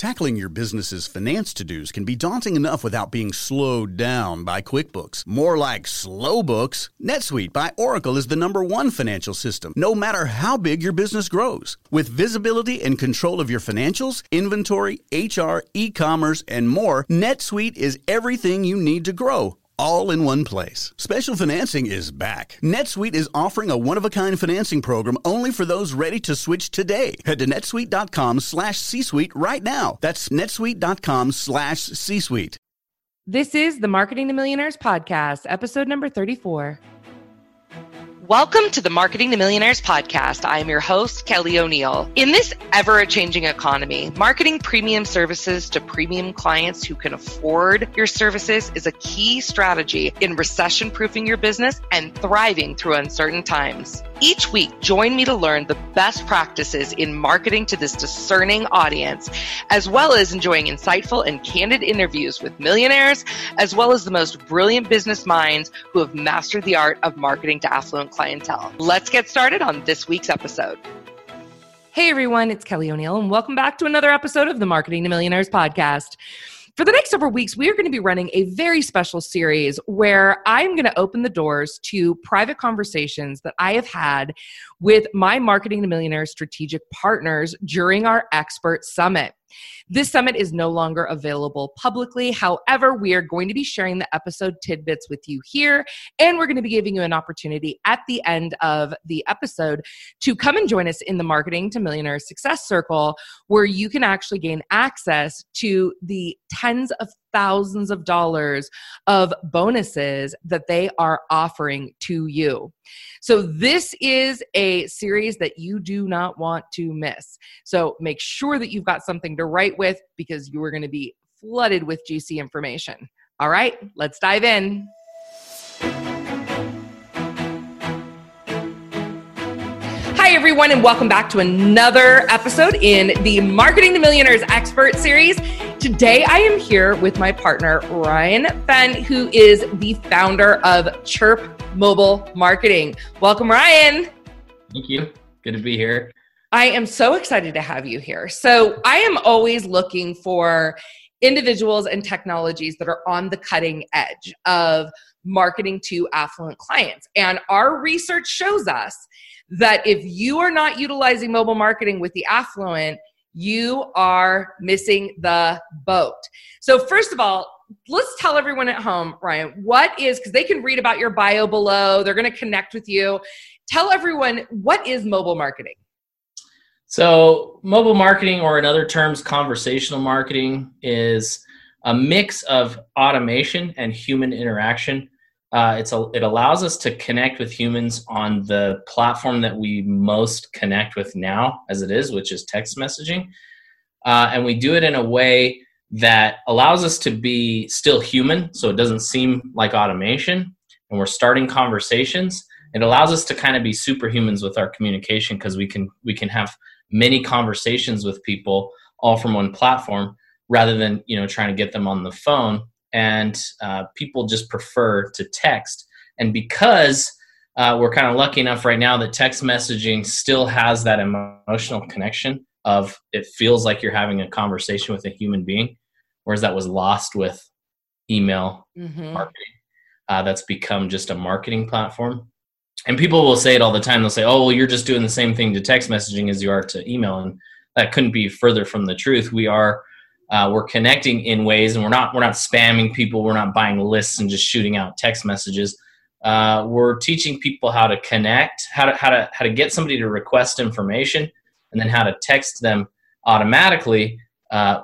Tackling your business's finance to dos can be daunting enough without being slowed down by QuickBooks. More like slow books. NetSuite by Oracle is the number one financial system, no matter how big your business grows. With visibility and control of your financials, inventory, HR, e commerce, and more, NetSuite is everything you need to grow all in one place. Special financing is back. NetSuite is offering a one-of-a-kind financing program only for those ready to switch today. Head to netsuite.com slash C-Suite right now. That's netsuite.com slash C-Suite. This is the Marketing to Millionaires podcast, episode number 34. Welcome to the Marketing to Millionaires podcast. I am your host, Kelly O'Neill. In this ever changing economy, marketing premium services to premium clients who can afford your services is a key strategy in recession proofing your business and thriving through uncertain times. Each week, join me to learn the best practices in marketing to this discerning audience, as well as enjoying insightful and candid interviews with millionaires, as well as the most brilliant business minds who have mastered the art of marketing to affluent clientele. Let's get started on this week's episode. Hey everyone, it's Kelly O'Neill, and welcome back to another episode of the Marketing to Millionaires podcast. For the next several weeks, we are going to be running a very special series where I'm going to open the doors to private conversations that I have had with my Marketing to Millionaires strategic partners during our expert summit. This summit is no longer available publicly. However, we are going to be sharing the episode tidbits with you here, and we're going to be giving you an opportunity at the end of the episode to come and join us in the Marketing to Millionaire Success Circle, where you can actually gain access to the tens of thousands of dollars of bonuses that they are offering to you. So, this is a series that you do not want to miss. So, make sure that you've got something to write with because you are going to be flooded with juicy information. All right, let's dive in. Hi, everyone, and welcome back to another episode in the Marketing to Millionaires Expert Series. Today, I am here with my partner, Ryan Fenn, who is the founder of Chirp Mobile Marketing. Welcome, Ryan. Thank you. Good to be here. I am so excited to have you here. So, I am always looking for individuals and technologies that are on the cutting edge of marketing to affluent clients. And our research shows us that if you are not utilizing mobile marketing with the affluent, you are missing the boat. So, first of all, let's tell everyone at home, Ryan, what is, because they can read about your bio below, they're going to connect with you. Tell everyone what is mobile marketing? So, mobile marketing, or in other terms, conversational marketing, is a mix of automation and human interaction uh, it's a, it allows us to connect with humans on the platform that we most connect with now, as it is, which is text messaging. Uh, and we do it in a way that allows us to be still human, so it doesn't seem like automation. And we're starting conversations. It allows us to kind of be superhumans with our communication because we can we can have many conversations with people all from one platform rather than you know trying to get them on the phone and uh, people just prefer to text. And because uh, we're kind of lucky enough right now that text messaging still has that emotional connection of it feels like you're having a conversation with a human being, whereas that was lost with email mm-hmm. marketing. Uh, that's become just a marketing platform. And people will say it all the time. They'll say, "Oh, well, you're just doing the same thing to text messaging as you are to email," and that couldn't be further from the truth. We are uh, we're connecting in ways and we're not we're not spamming people. We're not buying lists and just shooting out text messages. Uh, we're teaching people how to connect how to how to how to get somebody to request information and then how to text them automatically uh,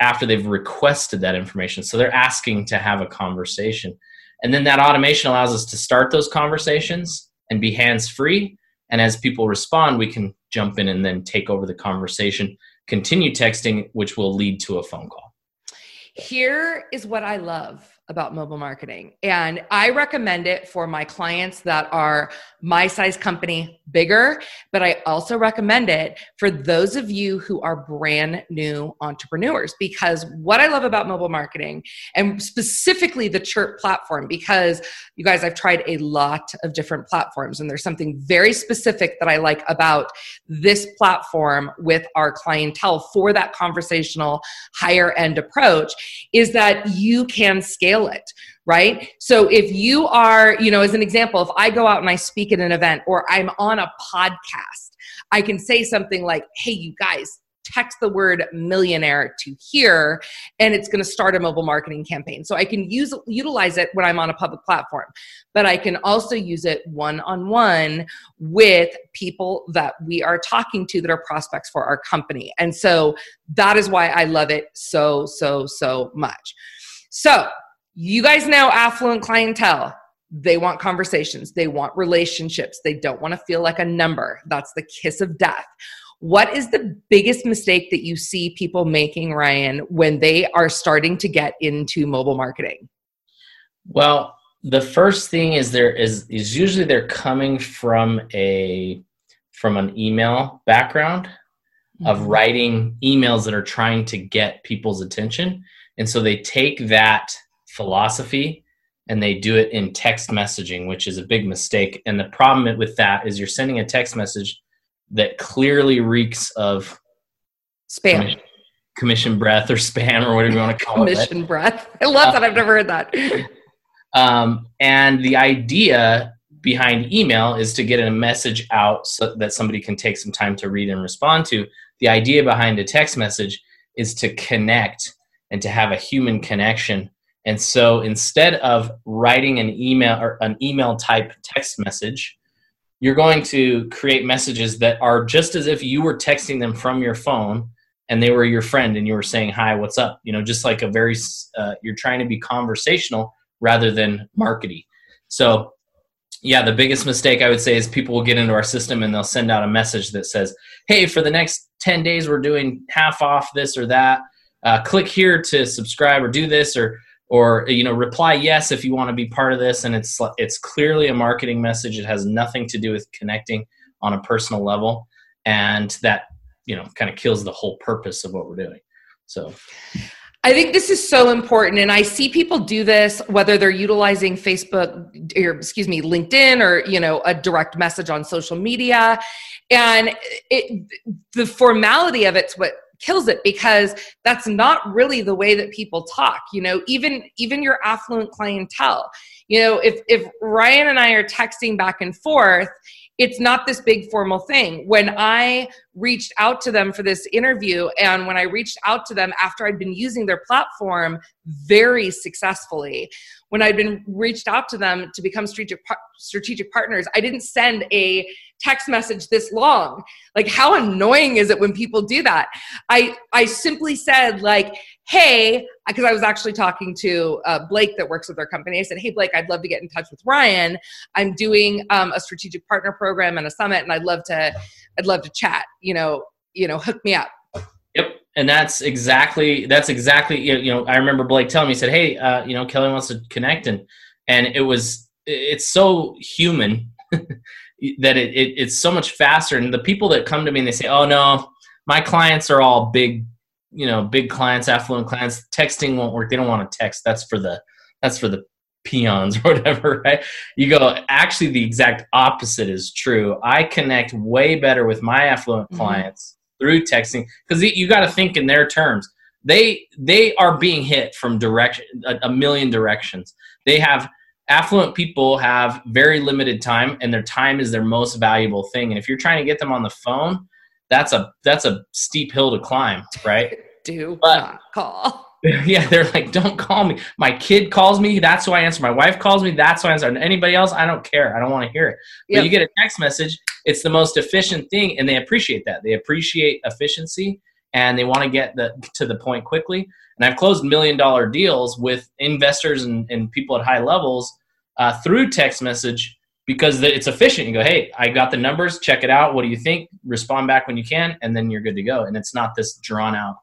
after they've requested that information. So they're asking to have a conversation. And then that automation allows us to start those conversations and be hands free and as people respond we can jump in and then take over the conversation continue texting, which will lead to a phone call. Here is what I love about mobile marketing. And I recommend it for my clients that are my size company bigger, but I also recommend it for those of you who are brand new entrepreneurs because what I love about mobile marketing and specifically the Chirp platform, because you guys, I've tried a lot of different platforms and there's something very specific that I like about this platform with our clientele for that conversational higher end approach is that you can scale it right? So if you are you know as an example if i go out and i speak at an event or i'm on a podcast i can say something like hey you guys text the word millionaire to here and it's going to start a mobile marketing campaign. So i can use utilize it when i'm on a public platform but i can also use it one on one with people that we are talking to that are prospects for our company. And so that is why i love it so so so much. So you guys know affluent clientele they want conversations they want relationships they don't want to feel like a number that's the kiss of death what is the biggest mistake that you see people making, Ryan, when they are starting to get into mobile marketing? Well, the first thing is there is is usually they're coming from a from an email background mm-hmm. of writing emails that are trying to get people's attention. And so they take that philosophy and they do it in text messaging, which is a big mistake. And the problem with that is you're sending a text message that clearly reeks of spam, commission, commission breath or spam or whatever you want to call commission it. Commission breath. I love that. I've never heard that. Um, and the idea behind email is to get a message out so that somebody can take some time to read and respond to. The idea behind a text message is to connect and to have a human connection. And so instead of writing an email or an email type text message, you're going to create messages that are just as if you were texting them from your phone and they were your friend and you were saying hi what's up? You know just like a very uh, you're trying to be conversational rather than markety. So yeah the biggest mistake i would say is people will get into our system and they'll send out a message that says hey for the next 10 days we're doing half off this or that. Uh, click here to subscribe or do this or or you know reply yes if you want to be part of this and it's it's clearly a marketing message it has nothing to do with connecting on a personal level and that you know kind of kills the whole purpose of what we're doing so I think this is so important. And I see people do this, whether they're utilizing Facebook or excuse me, LinkedIn or, you know, a direct message on social media. And it, the formality of it's what kills it because that's not really the way that people talk you know even even your affluent clientele. You know if if ryan and i are texting back and forth it's not this big formal thing. When i reached out to them for this interview. And when i reached out to them after i'd been using their platform very successfully when i'd been reached out to them to become strategic strategic partners i didn't send a text message this long. Like how annoying is it when people do that? I i simply said like hey because i was actually talking to uh, blake that works with their company. I said hey blake i'd love to get in touch with ryan. I'm doing um, a strategic partner program and a summit and i'd love to i'd love to chat you know you know hook me up yep and that's exactly that's exactly you know i remember blake telling me he said hey uh, you know kelly wants to connect and and it was it's so human that it, it, it's so much faster. And the people that come to me and they say, "Oh no, my clients are all big, you know, big clients, affluent clients. Texting won't work. They don't want to text. That's for the that's for the peons or whatever." Right? You go. Actually, the exact opposite is true. I connect way better with my affluent mm-hmm. clients through texting because you got to think in their terms. They they are being hit from direction a, a million directions. They have affluent people have very limited time and their time is their most valuable thing and if you're trying to get them on the phone that's a that's a steep hill to climb right do but, not call yeah they're like don't call me my kid calls me that's who i answer my wife calls me that's who i answer and anybody else i don't care i don't want to hear it but yep. you get a text message it's the most efficient thing and they appreciate that they appreciate efficiency and they want to get the, to the point quickly and i've closed million dollar deals with investors and, and people at high levels uh, through text message because it's efficient. You go, hey, I got the numbers, check it out. What do you think? Respond back when you can, and then you're good to go. And it's not this drawn out,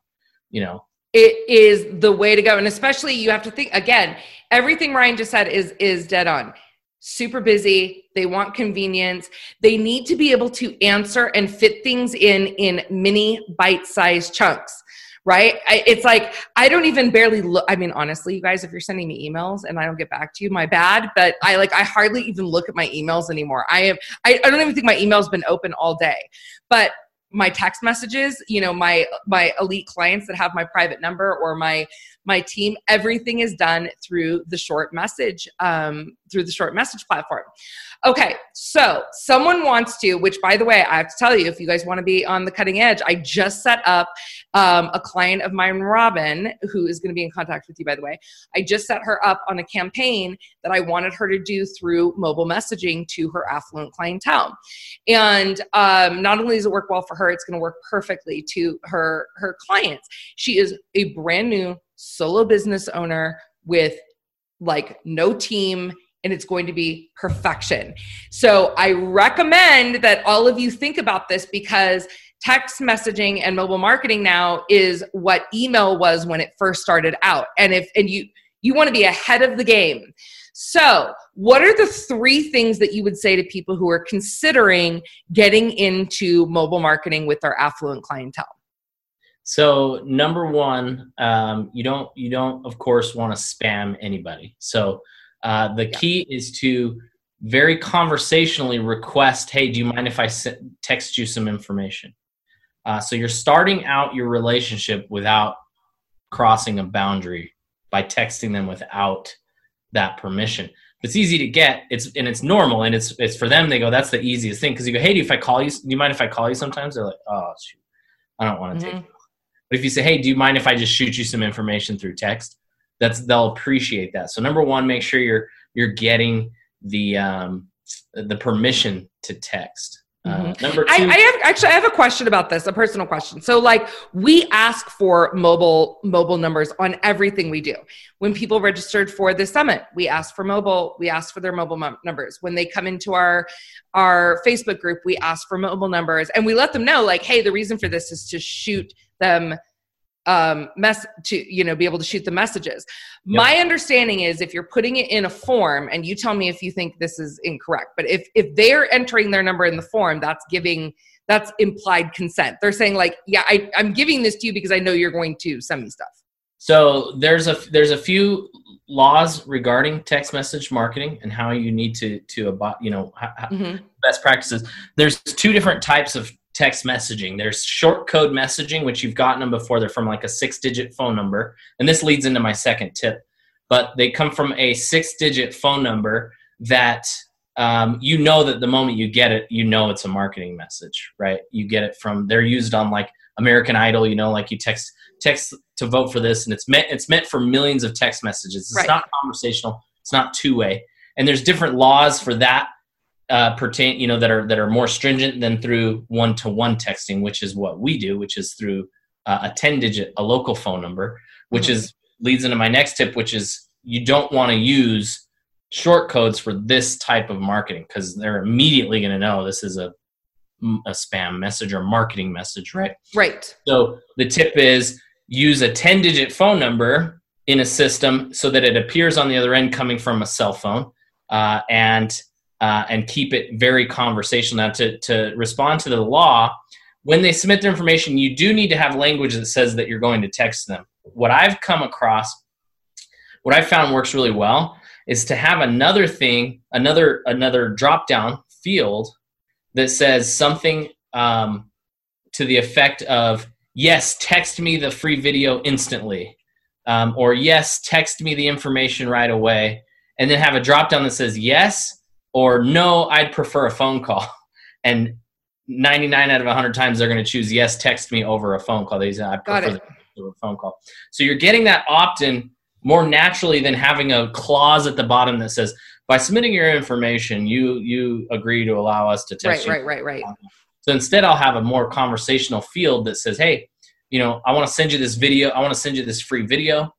you know. It is the way to go. And especially you have to think again, everything Ryan just said is is dead on. Super busy, they want convenience. They need to be able to answer and fit things in in mini bite-sized chunks right? I, it's like I don't even barely look. I mean, honestly, you guys, if you're sending me emails and I don't get back to you, my bad. But I like I hardly even look at my emails anymore. I am I, I don't even think my email's been open all day. But my text messages you know my my elite clients that have my private number or my my team everything is done through the short message um, through the short message platform. Okay so someone wants to which by the way i have to tell you if you guys want to be on the cutting edge i just set up um, a client of mine robin who is going to be in contact with you by the way. I just set her up on a campaign that i wanted her to do through mobile messaging to her affluent clientele. And um, not only does it work well for her it's going to work perfectly to her her clients. She is a brand new solo business owner with like no team and it's going to be perfection. So I recommend that all of you think about this because text messaging and mobile marketing now is what email was when it first started out. And if and you you want to be ahead of the game. So, what are the three things that you would say to people who are considering getting into mobile marketing with their affluent clientele? So number one, um, you don't you don't of course want to spam anybody. So uh, the yeah. key is to very conversationally request, "Hey, do you mind if I text you some information?" Uh, so you're starting out your relationship without crossing a boundary by texting them without that permission. It's easy to get. It's and it's normal, and it's it's for them. They go, "That's the easiest thing." Because you go, "Hey, do you, if I call you? Do you mind if I call you?" Sometimes they're like, "Oh, shoot, I don't want to mm-hmm. take." But if you say, "Hey, do you mind if I just shoot you some information through text?" That's they'll appreciate that. So number one, make sure you're you're getting the um, the permission to text. Uh, mm-hmm. number two, I, I, have actually I have a question about this, a personal question. So like we ask for mobile mobile numbers on everything we do. When people registered for the summit, we ask for mobile. We ask for their mobile m- numbers. When they come into our our Facebook group, we ask for mobile numbers, and we let them know like, hey, the reason for this is to shoot them um mess to you know be able to shoot the messages yep. my understanding is if you're putting it in a form and you tell me if you think this is incorrect but if if they're entering their number in the form that's giving that's implied consent they're saying like yeah I, i'm giving this to you because i know you're going to send me stuff so there's a there's a few laws regarding text message marketing and how you need to to about you know mm-hmm. best practices there's two different types of text messaging. There's short code messaging, which you've gotten them before. They're from like a six digit phone number. And this leads into my second tip. But they come from a six digit phone number that um, you know that the moment you get it, you know it's a marketing message, right? You get it from, they're used on like American Idol, you know, like you text text to vote for this and it's meant it's meant for millions of text messages. It's right. not conversational, it's not two way. And there's different laws for that uh, pertain, you know, that are that are more stringent than through one-to-one texting, which is what we do, which is through uh, a ten-digit, a local phone number, which mm-hmm. is leads into my next tip, which is you don't want to use short codes for this type of marketing because they're immediately going to know this is a a spam message or marketing message, right? Right. So the tip is use a 10 digit phone number in a system so that it appears on the other end coming from a cell phone. Uh, and uh, and keep it very conversational. Now, to, to respond to the law, when they submit their information, you do need to have language that says that you're going to text them. What I've come across, what I've found works really well, is to have another thing, another another drop down field that says something um, to the effect of yes, text me the free video instantly, um, or yes, text me the information right away, and then have a drop down that says yes or no, I'd prefer a phone call. And 99 out of 100 times they're going to choose yes, text me over a phone call. They say I prefer a phone call. So you're getting that opt-in more naturally than having a clause at the bottom that says by submitting your information, you you agree to allow us to text right, you. Right, right, right, So instead, I'll have a more conversational field that says, "Hey, you know, I want to send you this video. I want to send you this free video."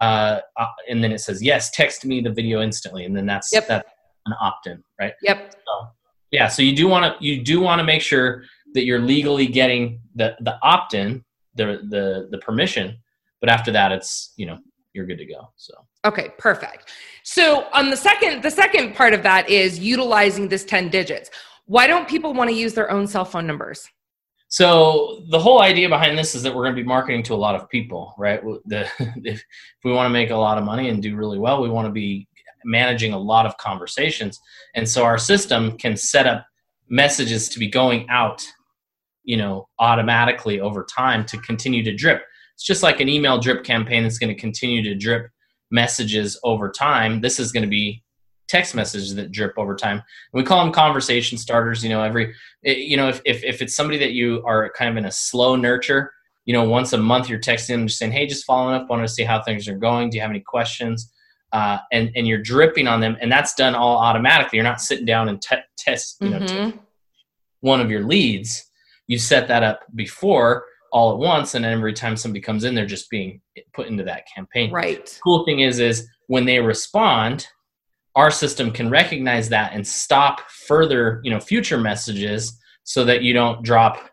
Uh, uh, and then it says, "Yes, text me the video instantly." And then that's yep. that an opt-in, right? Yep. So, yeah, so you do want to you do want to make sure that you're legally getting the the opt-in, the the the permission, but after that it's you know you're good to go so. Okay perfect. So on the second the second part of that is utilizing this 10 digits. Why don't people want to use their own cell phone numbers? So the whole idea behind this is that we're going to be marketing to a lot of people right? The, if we want to make a lot of money and do really well we want to be managing a lot of conversations. And so our system can set up messages to be going out you know automatically over time to continue to drip. It's just like an email drip campaign that's going to continue to drip messages over time. This is going to be text messages that drip over time. We call them conversation starters you know every you know if, if, if it's somebody that you are kind of in a slow nurture you know once a month you're texting them just saying hey just following up want to see how things are going. Do you have any questions uh, and and you're dripping on them, and that's done all automatically. You're not sitting down and te- test you know mm-hmm. one of your leads. You set that up before all at once, and every time somebody comes in, they're just being put into that campaign. Right. The cool thing is, is when they respond, our system can recognize that and stop further, you know, future messages so that you don't drop,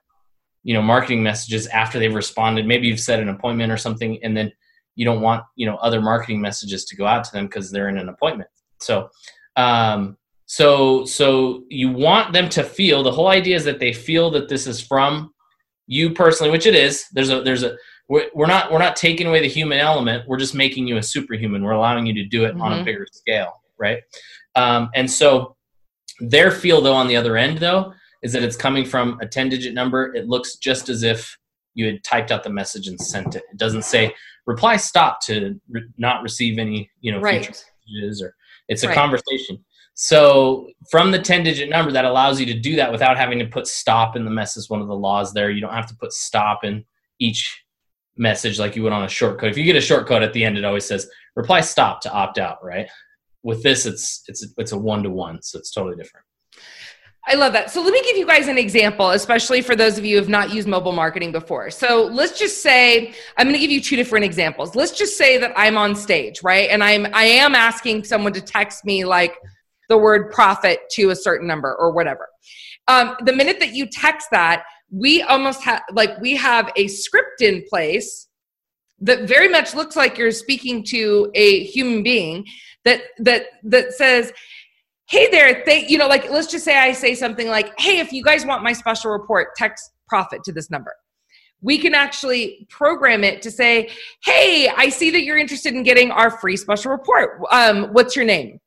you know, marketing messages after they've responded. Maybe you've set an appointment or something, and then you don't want you know other marketing messages to go out to them because they're in an appointment. So um, so so you want them to feel the whole idea is that they feel that this is from you personally which it is. There's a there's a we're, we're not we're not taking away the human element. We're just making you a superhuman. We're allowing you to do it mm-hmm. on a mm-hmm. bigger scale right? Um, and so their feel though on the other end though is that it's coming from a 10 digit number. It looks just as if you had typed out the message and sent it. It doesn't say reply stop to re- not receive any you know right. future messages or it's a right. conversation. So from the 10 digit number that allows you to do that without having to put stop in the message. One of the laws there, you don't have to put stop in each message like you would on a shortcode. If you get a shortcode at the end, it always says reply stop to opt out, right? With this, it's it's it's a one to one, so it's totally different. I love that. So let me give you guys an example, especially for those of you who have not used mobile marketing before. So let's just say I'm going to give you two different examples. Let's just say that I'm on stage, right? And I'm I am asking someone to text me like the word profit to a certain number or whatever. Um, the minute that you text that, we almost have like we have a script in place that very much looks like you're speaking to a human being that that that says hey there, thank you know, like let's just say I say something like, hey, if you guys want my special report, text profit to this number. We can actually program it to say, hey, I see that you're interested in getting our free special report. Um, what's your name?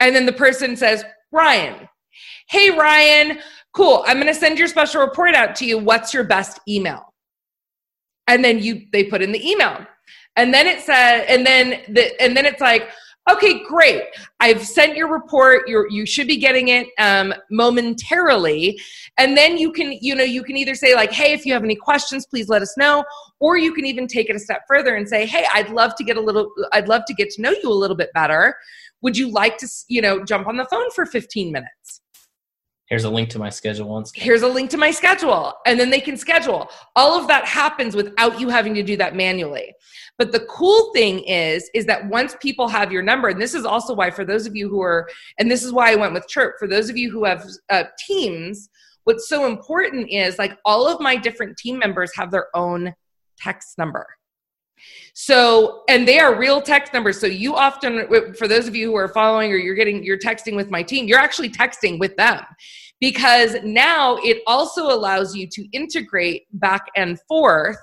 And then the person says, Ryan. Hey, Ryan, cool. I'm going to send your special report out to you. What's your best email? And then you they put in the email. And then it said, and then the and then it's like, Okay, great. I've sent your report. You you should be getting it um, momentarily, and then you can you know you can either say like, hey, if you have any questions, please let us know, or you can even take it a step further and say, hey, I'd love to get a little, I'd love to get to know you a little bit better. Would you like to you know jump on the phone for 15 minutes? here's a link to my schedule once here's a link to my schedule and then they can schedule all of that happens without you having to do that manually but the cool thing is is that once people have your number and this is also why for those of you who are and this is why i went with chirp for those of you who have uh, teams what's so important is like all of my different team members have their own text number so, and they are real text numbers. So you often, for those of you who are following or you're getting, you're texting with my team, you're actually texting with them because now it also allows you to integrate back and forth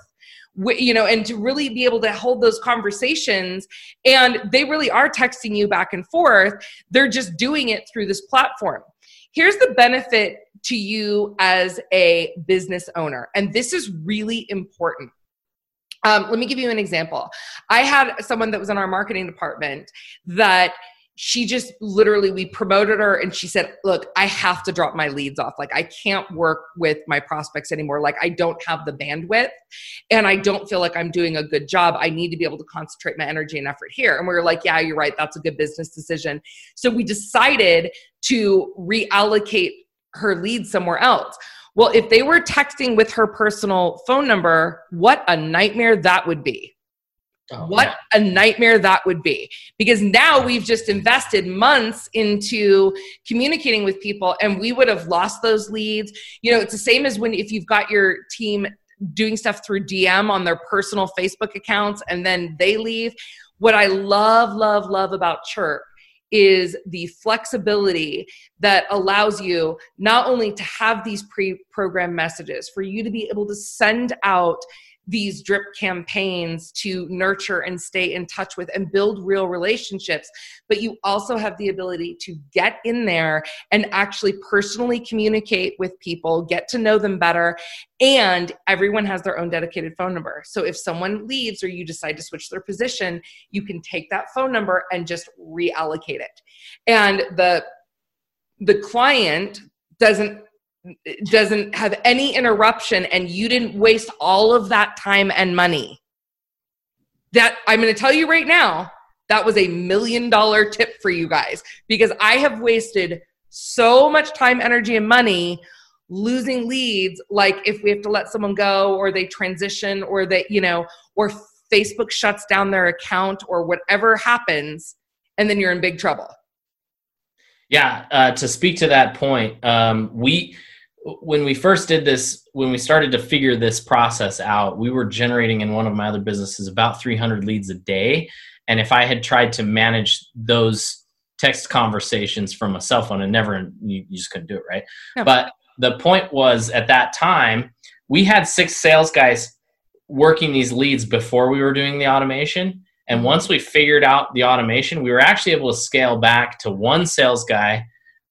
you know and to really be able to hold those conversations and they really are texting you back and forth they're just doing it through this platform here's the benefit to you as a business owner and this is really important um, let me give you an example. I had someone that was in our marketing department that she just literally we promoted her and she said look i have to drop my leads off. Like i can't work with my prospects anymore. Like i don't have the bandwidth and i don't feel like i'm doing a good job. I need to be able to concentrate my energy and effort here. And we were like yeah you're right. That's a good business decision. So we decided to reallocate her leads somewhere else. Well, if they were texting with her personal phone number, what a nightmare that would be. Oh, what yeah. a nightmare that would be. Because now we've just invested months into communicating with people and we would have lost those leads. You know, it's the same as when if you've got your team doing stuff through DM on their personal Facebook accounts and then they leave. What I love, love, love about Chirp is the flexibility that allows you not only to have these pre-programmed messages for you to be able to send out these drip campaigns to nurture and stay in touch with and build real relationships. But you also have the ability to get in there and actually personally communicate with people, get to know them better. And everyone has their own dedicated phone number. So if someone leaves or you decide to switch their position, you can take that phone number and just reallocate it. And the the client doesn't doesn't have any interruption and you didn't waste all of that time and money. That I'm going to tell you right now, that was a million dollar tip for you guys because I have wasted so much time, energy, and money losing leads. Like if we have to let someone go or they transition or they, you know, or Facebook shuts down their account or whatever happens, and then you're in big trouble. Yeah, uh, to speak to that point, um, we when we first did this, when we started to figure this process out, we were generating in one of my other businesses about 300 leads a day. And if I had tried to manage those text conversations from a cell phone and never, you, you just couldn't do it, right? But the point was at that time, we had six sales guys working these leads before we were doing the automation. And mm-hmm. once we figured out the automation, we were actually able to scale back to one sales guy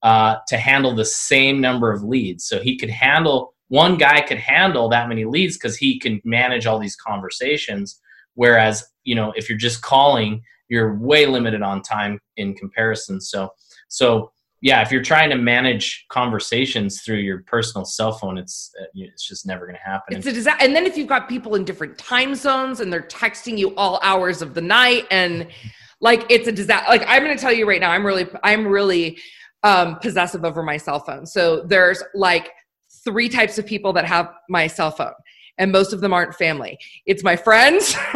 uh, to handle the same number of leads. So he could handle one guy could handle that many leads because he can manage all these conversations. Whereas you know if you're just calling, you're way limited on time in comparison. So so yeah, if you're trying to manage conversations through your personal cell phone, it's uh, it's just never going to happen. It's a disaster. And then if you've got people in different time zones and they're texting you all hours of the night, and like it's a disaster. Like I'm going to tell you right now, I'm really I'm really um, possessive over my cell phone. So there's like three types of people that have my cell phone, and most of them aren't family. It's my friends,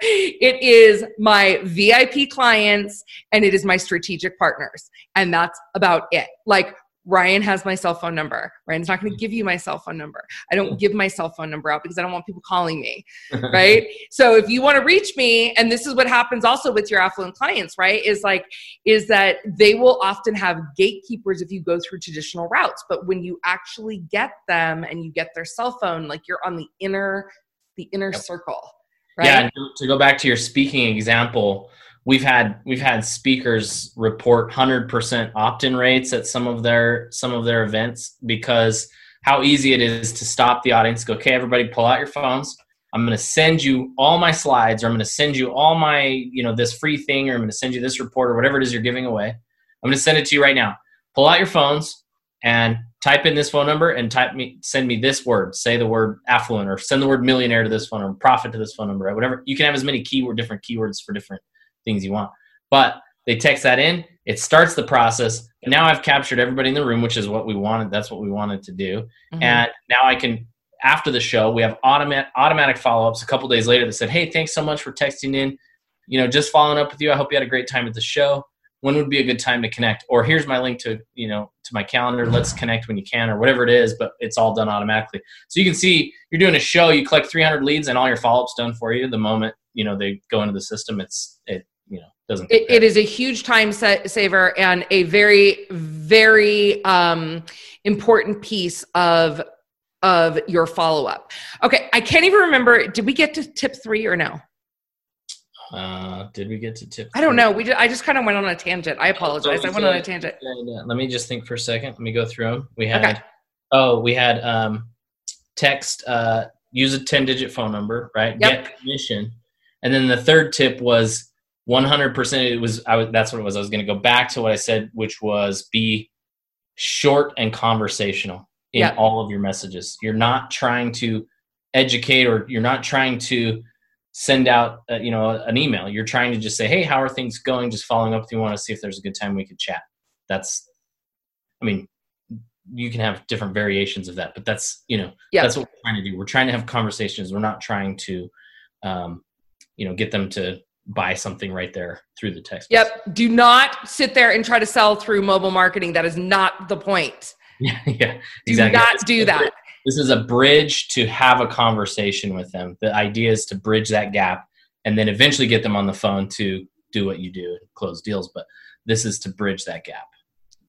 it is my VIP clients, and it is my strategic partners. And that's about it. Like Ryan has my cell phone number. Ryan's not going to hmm. give you my cell phone number. I don't hmm. give my cell phone number out because I don't want people calling me, right? so if you want to reach me, and this is what happens also with your affluent clients, right? Is like, is that they will often have gatekeepers if you go through traditional routes. But when you actually get them and you get their cell phone, like you're on the inner, the inner yep. circle. Right? Yeah, to go back to your speaking example, we've had we've had speakers report 100% opt-in rates at some of their some of their events because how easy it is to stop the audience go okay everybody pull out your phones. I'm going to send you all my slides or i'm going to send you all my you know this free thing or i'm going to send you this report or whatever it is you're giving away. I'm going to send it to you right now. Pull out your phones and type in this phone number and type me send me this word. Say the word affluent or send the word millionaire to this phone or profit to this phone number or whatever. You can have as many keyword different keywords for different things you want. But they text that in, it starts the process. Now I've captured everybody in the room, which is what we wanted. That's what we wanted to do. Mm-hmm. And now I can, after the show, we have automatic automatic follow ups a couple days later that said, "Hey, thanks so much for texting in. You know, just following up with you. I hope you had a great time at the show. When would be a good time to connect? Or here's my link to you know to my calendar. Let's connect when you can, or whatever it is. But it's all done automatically. So you can see you're doing a show. You collect 300 leads, and all your follow ups done for you. The moment you know they go into the system, it's it you know doesn't it, it is a huge time saver and a very very um, important piece of of your follow-up. Okay i can't even remember did we get to tip three or no? Uh did we get to tip i don't know we did, i just kind of went on a tangent i apologize i went on a tangent. Let me just think for a second let me go through them we had okay. oh we had um text uh use a 10 digit phone number right? Yep. get commission and then the third tip was 100% it was I was that's what it was I was going to go back to what I said which was be short and conversational in yeah. all of your messages. You're not trying to educate or you're not trying to send out uh, you know an email. You're trying to just say, "Hey, how are things going?" just following up if you want to see if there's a good time we could chat. That's I mean, you can have different variations of that, but that's, you know, yeah. that's what we're trying to do. We're trying to have conversations. We're not trying to um, you know, get them to buy something right there through the text. Yep. Message. Do not sit there and try to sell through mobile marketing. That is not the point. Yeah, yeah, exactly. Do not do that. this is a bridge to have a conversation with them. The idea is to bridge that gap and then eventually get them on the phone to do what you do and close deals. But this is to bridge that gap.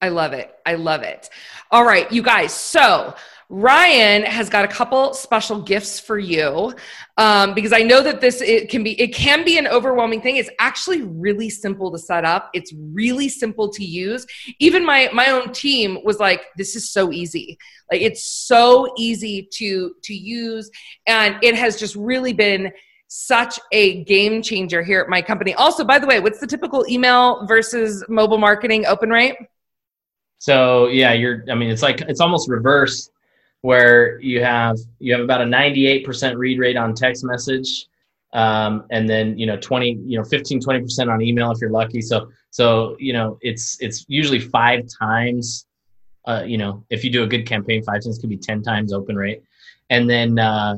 I love it. I love it. All right, you guys. So Ryan has got a couple special gifts for you um, because I know that this it can be it can be an overwhelming thing. It's actually really simple to set up. It's really simple to use. Even my my own team was like, "This is so easy. Like it's so easy to to use, and it has just really been." such a game changer here at my company. Also, by the way, what's the typical email versus mobile marketing open rate? So yeah, you're. I mean, it's like it's almost reverse where you have you have about a 98% read rate on text message um, and then you know 20 you know 15 20% on email if you're lucky. So so you know it's it's usually five times uh, you know if you do a good campaign five times could be 10 times open rate. And then uh,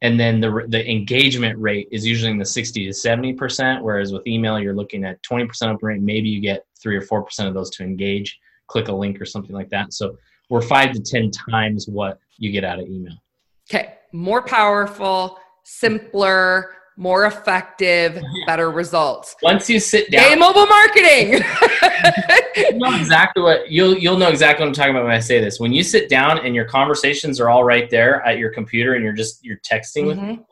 and then the the engagement rate is usually in the 60 to 70 percent whereas with email you're looking at 20 percent open rate. Maybe you get three or four percent of those to engage. Click a link or something like that. So we're five to 10 times what you get out of email. Okay. More powerful, simpler, more effective, better results. Once you sit down, hey, mobile marketing. you know exactly what you'll you'll know exactly what I'm talking about when I say this. When you sit down and your conversations are all right there at your computer and you're just you're texting mm-hmm. with people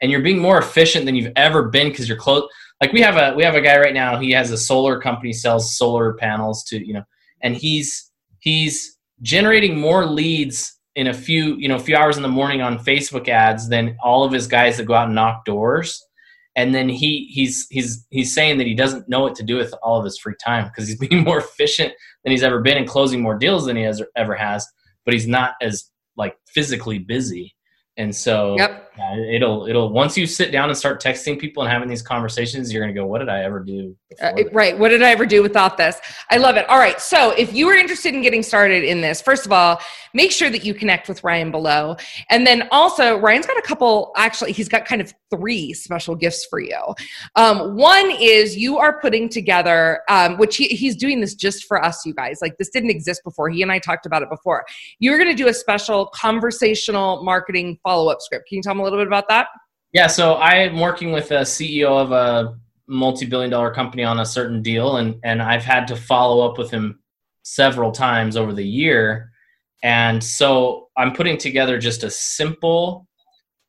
and you're being more efficient than you've ever been because you're close. Like we have a we have a guy right now. He has a solar company sells solar panels to you know, and he's he's generating more leads in a few you know a few hours in the morning on Facebook ads than all of his guys that go out and knock doors. And then he he's he's he's saying that he doesn't know what to do with all of his free time because he's being more efficient than he's ever been and closing more deals than he has ever has, but he's not as like physically busy. And so yep. yeah, it'll it'll once you sit down and start texting people and having these conversations, you're gonna go, "What did I ever do?" Uh, right. What did I ever do without this? I love it. All right. So if you are interested in getting started in this, first of all, make sure that you connect with Ryan below, and then also Ryan's got a couple. Actually, he's got kind of three special gifts for you. Um, one is you are putting together, um, which he, he's doing this just for us, you guys. Like this didn't exist before. He and I talked about it before. You're going to do a special conversational marketing follow up script. Can you tell me a little bit about that? Yeah, so I'm working with a CEO of a multi-billion dollar company on a certain deal and and I've had to follow up with him several times over the year. And so I'm putting together just a simple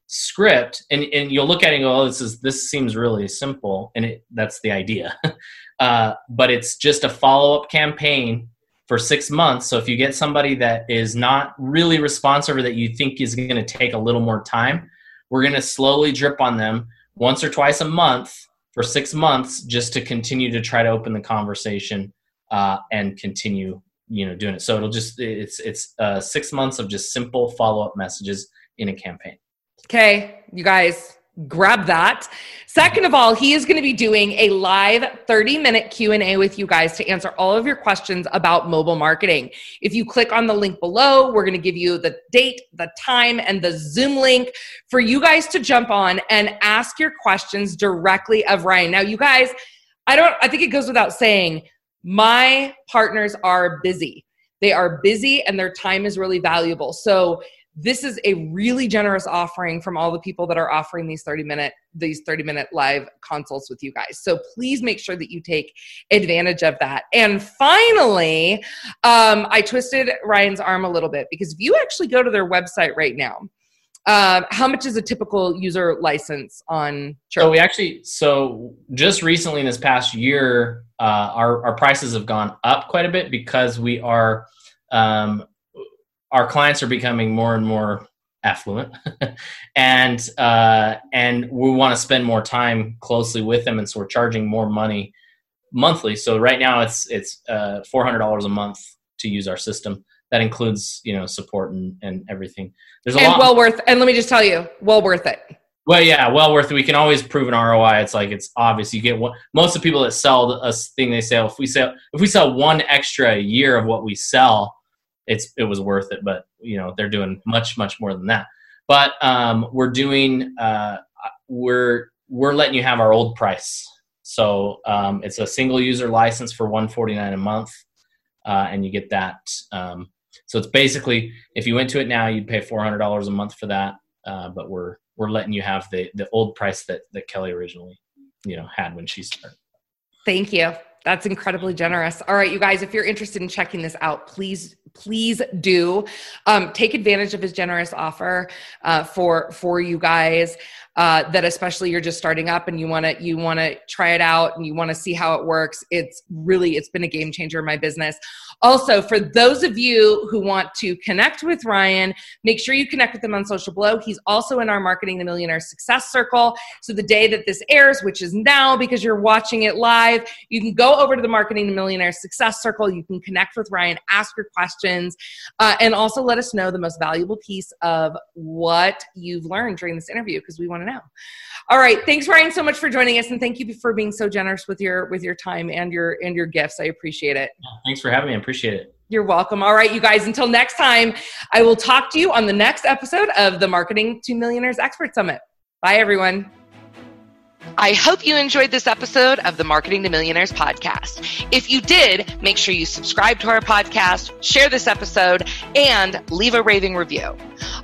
script and, and you'll look at it and go, oh, this is this seems really simple. And it that's the idea. uh, but it's just a follow-up campaign for six months. So if you get somebody that is not really responsive or that you think is going to take a little more time, we're going to slowly drip on them once or twice a month for six months just to continue to try to open the conversation uh, and continue you know doing it. So it'll just it's it's uh, six months of just simple follow-up messages in a campaign. Okay you guys grab that. Second of all he is going to be doing a live 30 minute q&a with you guys to answer all of your questions about mobile marketing. If you click on the link below we're going to give you the date the time and the zoom link for you guys to jump on and ask your questions directly of ryan. Now you guys i don't i think it goes without saying my partners are busy. They are busy and their time is really valuable. So this is a really generous offering from all the people that are offering these 30 minute these 30 minute live consults with you guys so please make sure that you take advantage of that and finally um, i twisted ryan's arm a little bit because if you actually go to their website right now uh, how much is a typical user license on Chirp? So we actually, so just recently in this past year, uh, our our prices have gone up quite a bit because we are um, our clients are becoming more and more affluent. And uh, and we want to spend more time closely with them and so we're charging more money monthly. So right now it's it's uh, $400 a month to use our system. That includes you know support and, and everything. There's a and lot well worth and let me just tell you well worth it. Well yeah well worth it. We can always prove an roi it's like it's obvious. You get what most of the people that sell a thing they say if we sell if we sell one extra year of what we sell it's it was worth it. But you know they're doing much much more than that. But um, we're doing uh, we're we're letting you have our old price. So um, it's a single user license for 149 a month, uh, and you get that. Um, So it's basically if you went to it now, you'd pay four hundred dollars a month for that. Uh, but we're we're letting you have the the old price that that Kelly originally you know had when she started. Thank you. That's incredibly generous. All right, you guys, if you're interested in checking this out, please please do um, take advantage of his generous offer uh, for for you guys uh, that especially you're just starting up and you want to you want to try it out and you want to see how it works. It's really it's been a game changer in my business. Also for those of you who want to connect with ryan make sure you connect with him on social blow he's also in our marketing the millionaire success circle. So the day that this airs which is now because you're watching it live you can go over to the marketing the millionaire success circle. You can connect with ryan ask your questions uh, and also let us know the most valuable piece of what you've learned during this interview because we want to know all right thanks ryan so much for joining us and thank you for being so generous with your with your time and your and your gifts i appreciate it thanks for having me i appreciate it you're welcome. All right, you guys, until next time, I will talk to you on the next episode of the Marketing to Millionaires Expert Summit. Bye, everyone. I hope you enjoyed this episode of the Marketing to Millionaires podcast. If you did, make sure you subscribe to our podcast, share this episode, and leave a raving review.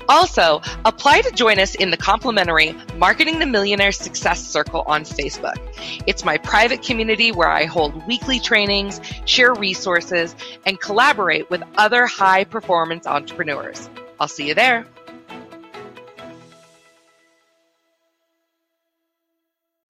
Also, apply to join us in the complimentary Marketing to Millionaires Success Circle on Facebook. It's my private community where I hold weekly trainings, share resources, and collaborate with other high performance entrepreneurs. I'll see you there.